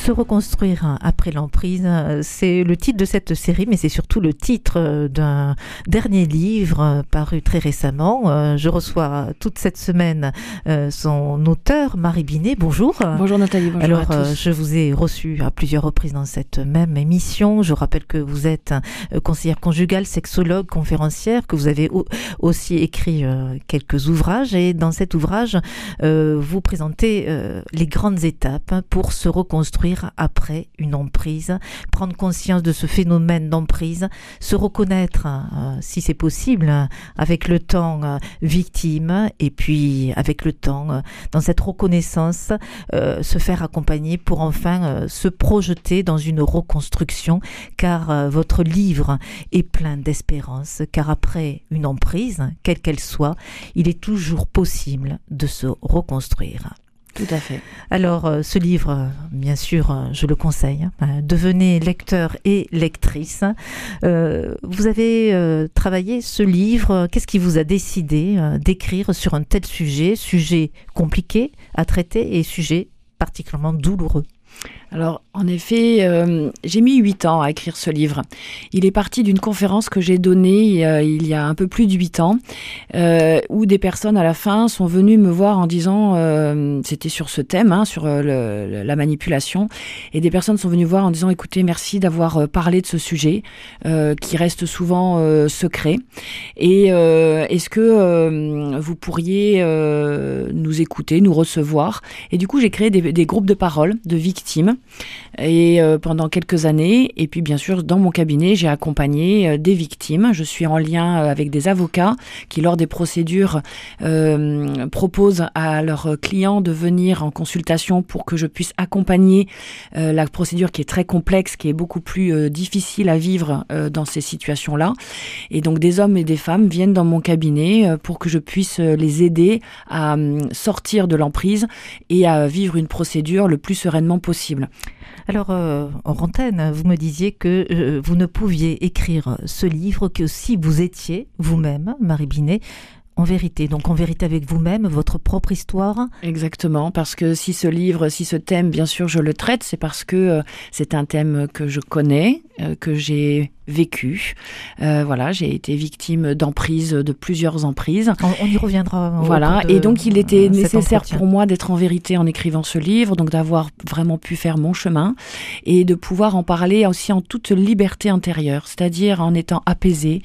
Se reconstruire après l'emprise, c'est le titre de cette série, mais c'est surtout le titre d'un dernier livre paru très récemment. Je reçois toute cette semaine euh, son auteur, Marie Binet. Bonjour. Bonjour Nathalie, bonjour Alors, à tous. je vous ai reçu à plusieurs reprises dans cette même émission. Je rappelle que vous êtes euh, conseillère conjugale, sexologue, conférencière, que vous avez aussi écrit euh, quelques ouvrages. Et dans cet ouvrage, vous présentez les grandes étapes pour se reconstruire après une emprise, prendre conscience de ce phénomène d'emprise, se reconnaître, euh, si c'est possible, avec le temps euh, victime, et puis avec le temps, euh, dans cette reconnaissance, se faire accompagner pour enfin se projeter dans une reconstruction, car votre livre est plein d'espérance, car après une emprise, quelle qu'elle soit, il est toujours possible de se reconstruire. Tout à fait. Alors, euh, ce livre, euh, bien sûr, euh, je le conseille. Hein. devenez lecteur et lectrice. vous avez travaillé ce livre. Qu'est-ce qui vous a décidé d'écrire sur un tel sujet, sujet compliqué à traiter et sujet particulièrement douloureux? Alors, en effet, euh, j'ai mis huit ans à écrire ce livre. Il est parti d'une conférence que j'ai donnée euh, il y a un peu plus de huit ans, euh, où des personnes à la fin sont venues me voir en disant, c'était sur ce thème, hein, sur la manipulation, et des personnes sont venues voir en disant, écoutez, merci d'avoir parlé de ce sujet qui reste souvent secret. Et est-ce que vous pourriez nous écouter, nous recevoir? Et du coup, j'ai créé des, des groupes de parole de victimes et euh, pendant quelques années. Et puis bien sûr, dans mon cabinet, j'ai accompagné euh, des victimes. Je suis en lien euh, avec des avocats qui, lors des procédures, proposent à leurs clients de venir en consultation pour que je puisse accompagner la procédure qui est très complexe, qui est beaucoup plus difficile à vivre dans ces situations-là. Et donc des hommes et des femmes viennent dans mon cabinet pour que je puisse les aider à sortir de l'emprise et à vivre une procédure le plus sereinement possible. Alors, euh, en antenne, vous me disiez que euh, vous ne pouviez écrire ce livre que si vous étiez vous-même, Marie Binet, en vérité. Donc en vérité avec vous-même, votre propre histoire. Exactement, parce que si ce livre, si ce thème, bien sûr, je le traite, c'est parce que euh, c'est un thème que je connais, que j'ai vécu. Euh, voilà, j'ai été victime d'emprise, de plusieurs emprises. On, y reviendra. Voilà, et donc il était nécessaire pour moi d'être en vérité en écrivant ce livre, donc d'avoir vraiment pu faire mon chemin et de pouvoir en parler aussi en toute liberté intérieure, c'est-à-dire en étant apaisé,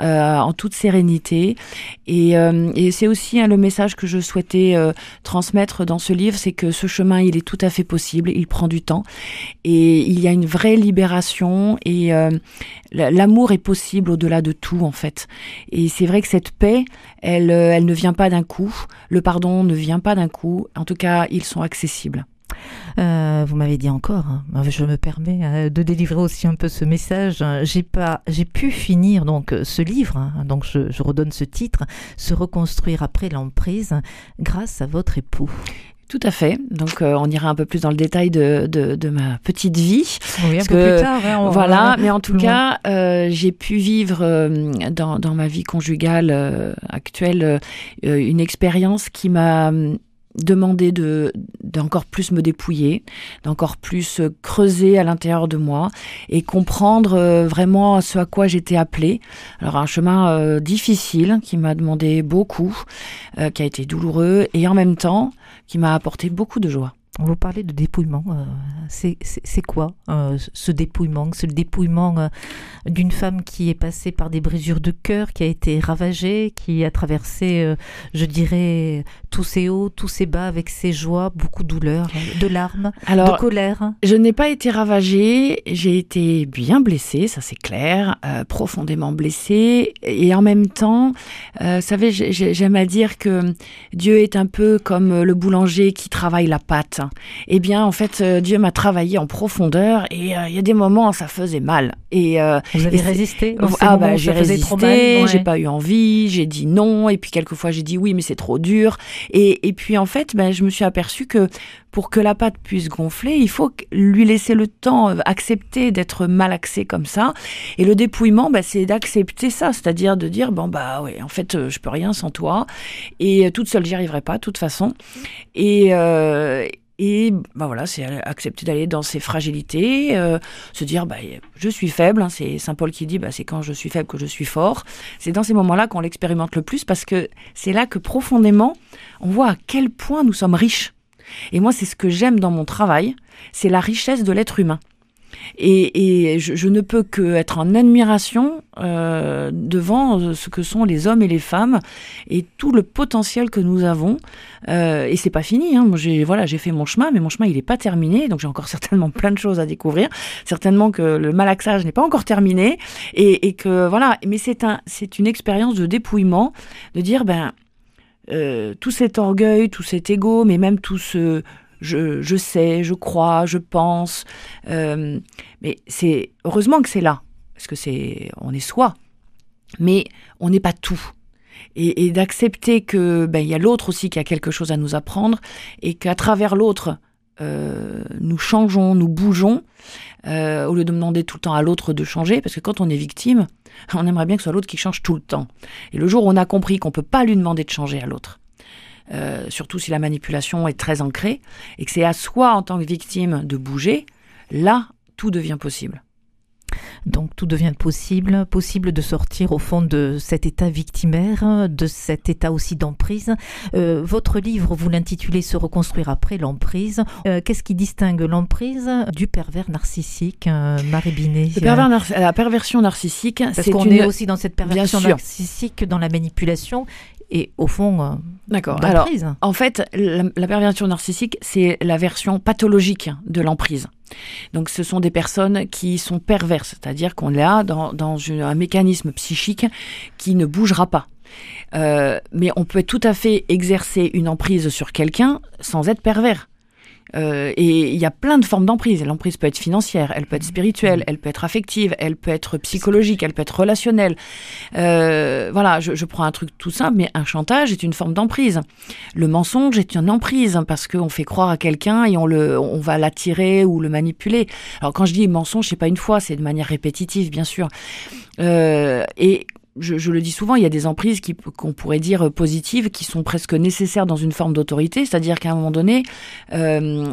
euh, en toute sérénité. Et, euh, et c'est aussi hein, le message que je souhaitais transmettre dans ce livre, c'est que ce chemin, il est tout à fait possible, il prend du temps et il y a une vraie libération et l'amour est possible au-delà de tout en fait. Et c'est vrai que cette paix, elle, euh, elle ne vient pas d'un coup. Le pardon ne vient pas d'un coup. En tout cas, ils sont accessibles. Euh, vous m'avez dit encore, hein, je me permets euh, de délivrer aussi un peu ce message. J'ai pas, j'ai pu finir donc ce livre, hein, donc je redonne ce titre, se reconstruire après l'emprise, grâce à votre époux. Tout à fait. Donc, euh, on ira un peu plus dans le détail de, de, de ma petite vie. Oui, un peu plus tard. Hein, voilà. Mais en tout cas, euh, j'ai pu vivre euh, dans, dans, ma vie conjugale euh, actuelle une expérience qui m'a demandé de d'encore plus me dépouiller, d'encore plus creuser à l'intérieur de moi et comprendre vraiment ce à quoi j'étais appelée. Alors un chemin difficile qui m'a demandé beaucoup, qui a été douloureux et en même temps qui m'a apporté beaucoup de joie. On vous parlait de dépouillement. Euh, c'est quoi euh, ce dépouillement? C'est le dépouillement euh, d'une femme qui est passée par des brisures de cœur, qui a été ravagée, qui a traversé, je dirais, tous ses hauts, tous ses bas, avec ses joies, beaucoup de douleurs, de larmes, de colère. Je n'ai pas été ravagée, j'ai été bien blessée, ça c'est clair, profondément blessée. Et en même temps, vous savez, j'aime à dire que Dieu est un peu comme le boulanger qui travaille la pâte eh bien, en fait, euh, Dieu m'a travaillé en profondeur et euh, il y a des moments, ça faisait mal. Et euh, vous avez résisté Ah bah j'ai résisté, j'ai pas eu envie, j'ai dit non, et puis quelquefois j'ai dit oui, mais c'est trop dur. Et, et puis en fait, ben, je me suis aperçue que pour que la pâte puisse gonfler, il faut lui laisser le temps, accepter d'être malaxé comme ça. Et le dépouillement, bah, c'est d'accepter ça, c'est-à-dire de dire bon bah ouais, en fait, je peux rien sans toi et toute seule j'y arriverai pas, de toute façon. Et et bah voilà, c'est accepter d'aller dans ses fragilités, euh, se dire bah, je suis faible. Hein, c'est Saint Paul qui dit bah, c'est quand je suis faible que je suis fort. C'est dans ces moments-là qu'on l'expérimente le plus parce que c'est là que profondément on voit à quel point nous sommes riches. Et moi, c'est ce que j'aime dans mon travail, c'est la richesse de l'être humain. Et, je, ne peux que être en admiration euh, devant ce que sont les hommes et les femmes et tout le potentiel que nous avons. Euh, et c'est pas fini. Hein. j'ai voilà, j'ai fait mon chemin, mais mon chemin il n'est pas terminé. Donc j'ai encore certainement plein de choses à découvrir. Certainement que le malaxage n'est pas encore terminé et, que voilà. Mais c'est un, c'est une expérience de dépouillement, de dire ben euh, tout cet orgueil, tout cet ego, mais même tout ce je, sais, je crois, je pense. Euh, mais c'est heureusement que c'est là, parce que c'est on est soi, mais on n'est pas tout. Et, d'accepter que ben il y a l'autre aussi qui a quelque chose à nous apprendre et qu'à travers l'autre euh, nous changeons, nous bougeons, euh, au lieu de demander tout le temps à l'autre de changer, parce que quand on est victime, on aimerait bien que ce soit l'autre qui change tout le temps. Et le jour où on a compris qu'on peut pas lui demander de changer à l'autre, euh, surtout si la manipulation est très ancrée, et que c'est à soi en tant que victime de bouger, là, tout devient possible. Donc tout devient possible, possible de sortir au fond de cet état victimaire, de cet état aussi d'emprise. Euh, votre livre, vous l'intitulez Se reconstruire après l'emprise. Euh, qu'est-ce qui distingue l'emprise du pervers narcissique, euh, Marie Binet? La perversion narcissique, parce qu'on est aussi dans cette perversion narcissique, dans la manipulation et au fond D'accord. Alors, en fait, la perversion narcissique, c'est la version pathologique de l'emprise. Donc ce sont des personnes qui sont perverses, c'est-à-dire qu'on est là dans, un mécanisme psychique qui ne bougera pas. Euh, mais on peut tout à fait exercer une emprise sur quelqu'un sans être pervers. Euh, et il y a plein de formes d'emprise. L'emprise peut être financière, elle peut être spirituelle, elle peut être affective, elle peut être psychologique, elle peut être relationnelle. Euh, voilà, je, prends un truc tout simple, mais un chantage est une forme d'emprise. Le mensonge est une emprise parce qu'on fait croire à quelqu'un et on le, on va l'attirer ou le manipuler. Alors quand je dis mensonge, c'est pas une fois, c'est de manière répétitive, bien sûr. Euh, et je, le dis souvent, il y a des emprises qu'on pourrait dire positives, qui sont presque nécessaires dans une forme d'autorité, c'est-à-dire qu'à un moment donné, euh,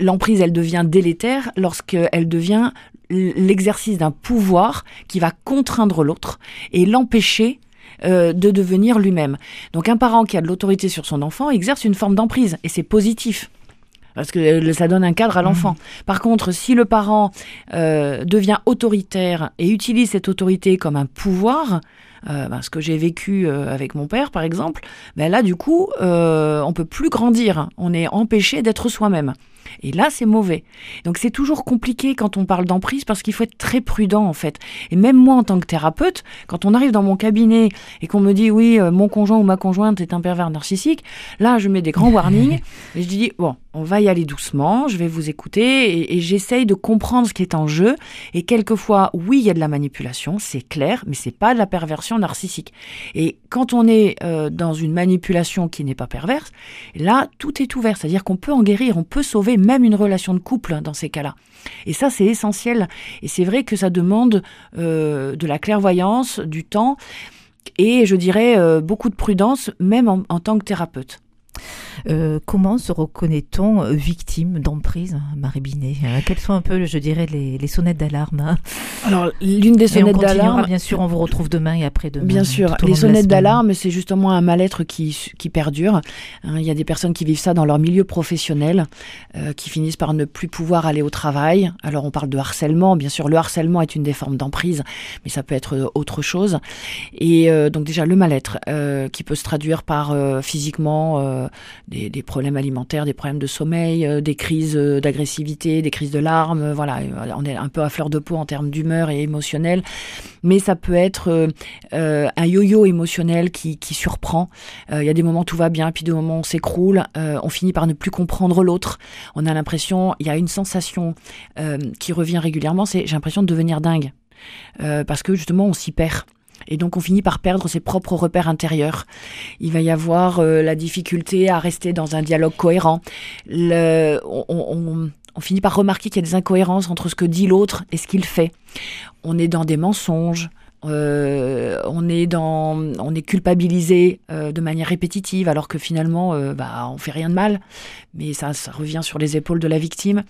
l'emprise, elle devient délétère lorsqu'elle devient l'exercice d'un pouvoir qui va contraindre l'autre et l'empêcher euh, de devenir lui-même. Donc un parent qui a de l'autorité sur son enfant exerce une forme d'emprise et c'est positif parce que euh, ça donne un cadre à l'enfant. Mmh. Par contre, si le parent euh, devient autoritaire et utilise cette autorité comme un pouvoir, euh, ben, ce que j'ai vécu avec mon père, par exemple, ben là, du coup, euh, on peut plus grandir. On est empêché d'être soi-même. Et là, c'est mauvais. Donc c'est toujours compliqué quand on parle d'emprise parce qu'il faut être très prudent en fait. Et même moi en tant que thérapeute, quand on arrive dans mon cabinet et qu'on me dit oui, euh, mon conjoint ou ma conjointe est un pervers narcissique, là je mets des grands warnings et je dis bon, on va y aller doucement, je vais vous écouter et, j'essaye de comprendre ce qui est en jeu. Et quelquefois, oui, il y a de la manipulation, c'est clair, mais c'est pas de la perversion narcissique. Et quand on est euh, dans une manipulation qui n'est pas perverse, là tout est ouvert, c'est-à-dire qu'on peut en guérir, on peut sauver même une relation de couple dans ces cas-là. Et ça, c'est essentiel. Et c'est vrai que ça demande euh, de la clairvoyance, du temps et, je dirais, euh, beaucoup de prudence, même en tant que thérapeute. Euh, comment se reconnaît-on victime d'emprise, Marie Binet? Quelles sont un peu, je dirais, les, sonnettes d'alarme hein? Alors, l'une des sonnettes d'alarme. Bien sûr, on vous retrouve demain et après-demain. Bien sûr, les sonnettes d'alarme, c'est justement un mal-être qui, qui perdure. Hein, il y a des personnes qui vivent ça dans leur milieu professionnel, qui finissent par ne plus pouvoir aller au travail. Alors, on parle de harcèlement. Bien sûr, le harcèlement est une des formes d'emprise, mais ça peut être autre chose. Et donc, déjà, le mal-être, qui peut se traduire par physiquement des, problèmes alimentaires, des problèmes de sommeil, euh, des crises euh, d'agressivité, des crises de larmes. Euh, voilà, on est un peu à fleur de peau en termes d'humeur et émotionnel. Mais ça peut être un yo-yo émotionnel qui, surprend. Il y a des moments où tout va bien, puis des moments où on s'écroule. on finit par ne plus comprendre l'autre. On a l'impression, il y a une sensation qui revient régulièrement, c'est j'ai l'impression de devenir dingue. parce que justement, on s'y perd. Et donc on finit par perdre ses propres repères intérieurs. Il va y avoir la difficulté à rester dans un dialogue cohérent. On finit par remarquer qu'il y a des incohérences entre ce que dit l'autre et ce qu'il fait. On est dans des mensonges, euh, on est dans, on est culpabilisé euh, de manière répétitive, alors que finalement, euh, bah, on fait rien de mal, mais ça, ça revient sur les épaules de la victime.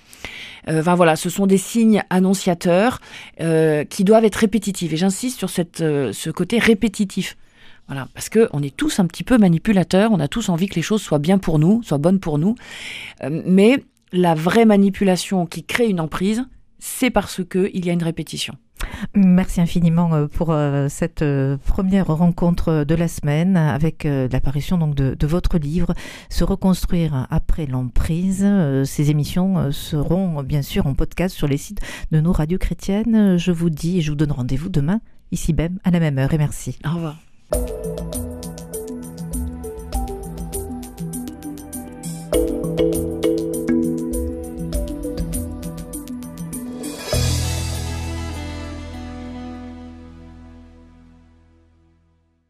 Enfin voilà, ce sont des signes annonciateurs qui doivent être répétitifs, et j'insiste sur cette, ce côté répétitif. Voilà, parce que on est tous un petit peu manipulateurs, on a tous envie que les choses soient bien pour nous, soient bonnes pour nous, mais la vraie manipulation qui crée une emprise, c'est parce qu'il y a une répétition. Merci infiniment euh, pour euh, cette euh, première rencontre de la semaine avec l'apparition donc de, votre livre Se reconstruire après l'emprise. Ces émissions seront bien sûr en podcast sur les sites de nos radios chrétiennes. Je vous dis et je vous donne rendez-vous demain ici même à la même heure et merci. Au revoir.